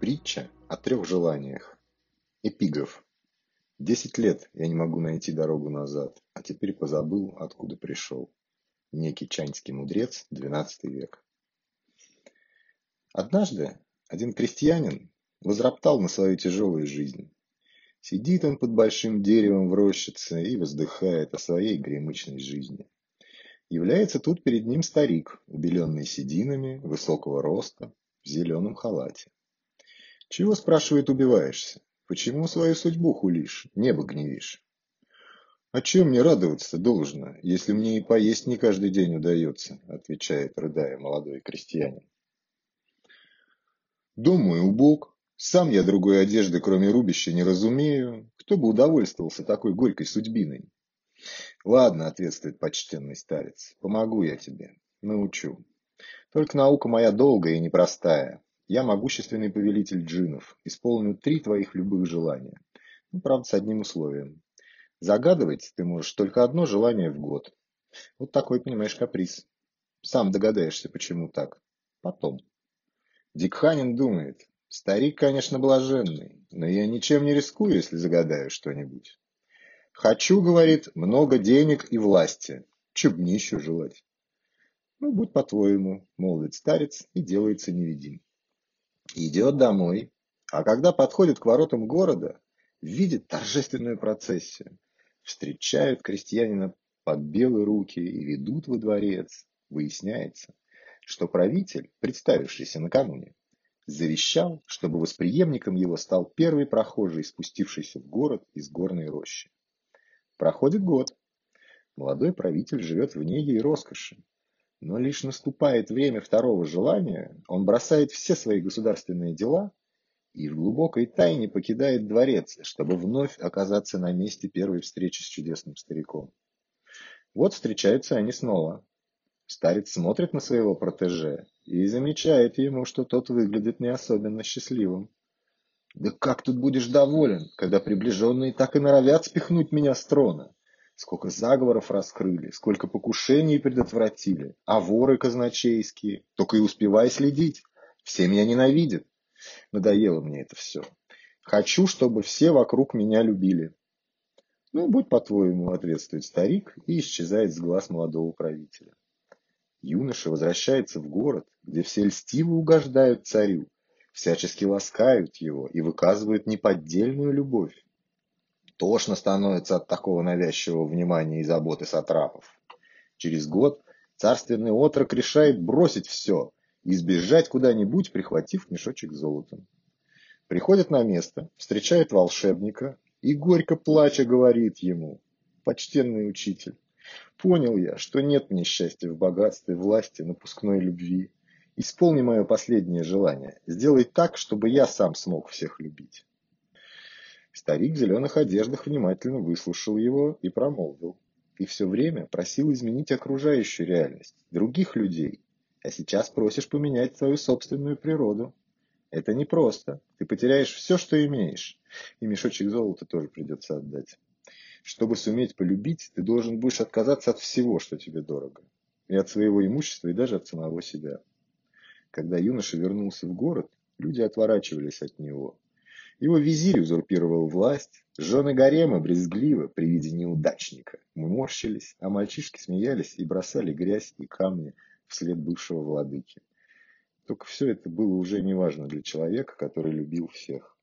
Притча о трех желаниях. Эпиграф. Десять лет я не могу найти дорогу назад, а теперь позабыл, откуда пришел. Некий чаньский мудрец, XII век. Однажды один крестьянин возроптал на свою тяжелую жизнь. Сидит он под большим деревом в рощице и воздыхает о своей гремычной жизни. Является тут перед ним старик, убеленный сединами, высокого роста, в зеленом халате. Чего, спрашивает, убиваешься? Почему свою судьбу хулишь, небо гневишь? «А чем мне радоваться должно, если мне и поесть не каждый день удается?» отвечает, рыдая, молодой крестьянин. «Думаю, убог. Сам я другой одежды, кроме рубища, не разумею. Кто бы удовольствовался такой горькой судьбиной?» «Ладно», — ответствует почтенный старец, — «помогу я тебе, научу. Только наука моя долгая и непростая. Я могущественный повелитель джинов, исполню три твоих любых желания. Ну, правда, с одним условием. Загадывать ты можешь только одно желание в год. Вот такой, понимаешь, каприз. Сам догадаешься, почему так. Потом. Дикханин думает, старик, конечно, блаженный, но я ничем не рискую, если загадаю что-нибудь. Хочу, говорит, много денег и власти. Чубнищу желать. Ну, будь по-твоему, молвит старец и делается невидим идет домой, а когда подходит к воротам города, видит торжественную процессию. Встречают крестьянина под белые руки и ведут во дворец. Выясняется, что правитель, представившийся накануне, завещал, чтобы восприемником его стал первый прохожий, спустившийся в город из горной рощи. Проходит год. Молодой правитель живет в неге и роскоши. Но лишь наступает время второго желания, он бросает все свои государственные дела и в глубокой тайне покидает дворец, чтобы вновь оказаться на месте первой встречи с чудесным стариком. Вот встречаются они снова. Старец смотрит на своего протеже и замечает ему, что тот выглядит не особенно счастливым. «Да как тут будешь доволен, когда приближенные так и норовят спихнуть меня с трона?» Сколько заговоров раскрыли, сколько покушений предотвратили, а воры казначейские, только и успевай следить. Все меня ненавидят. Надоело мне это все. Хочу, чтобы все вокруг меня любили. Ну, будь по-твоему, ответствует старик и исчезает с глаз молодого правителя. Юноша возвращается в город, где все льстиво угождают царю, всячески ласкают его и выказывают неподдельную любовь. Тошно становится от такого навязчивого внимания и заботы сатрапов. Через год царственный отрок решает бросить все и сбежать куда-нибудь, прихватив мешочек с золотом. Приходит на место, встречает волшебника и, горько плача, говорит ему, «Почтенный учитель, понял я, что нет мне счастья в богатстве, власти, напускной любви. Исполни мое последнее желание, сделай так, чтобы я сам смог всех любить». Старик в зеленых одеждах внимательно выслушал его и промолвил. Ты все время просил изменить окружающую реальность, других людей, а сейчас просишь поменять свою собственную природу. Это непросто. Ты потеряешь все, что имеешь. И мешочек золота тоже придется отдать. Чтобы суметь полюбить, ты должен будешь отказаться от всего, что тебе дорого. И от своего имущества, и даже от самого себя. Когда юноша вернулся в город, люди отворачивались от него. Его визирь узурпировал власть, жены гарема брезгливо при виде неудачника морщились, а мальчишки смеялись и бросали грязь и камни вслед бывшего владыки. Только все это было уже неважно для человека, который любил всех.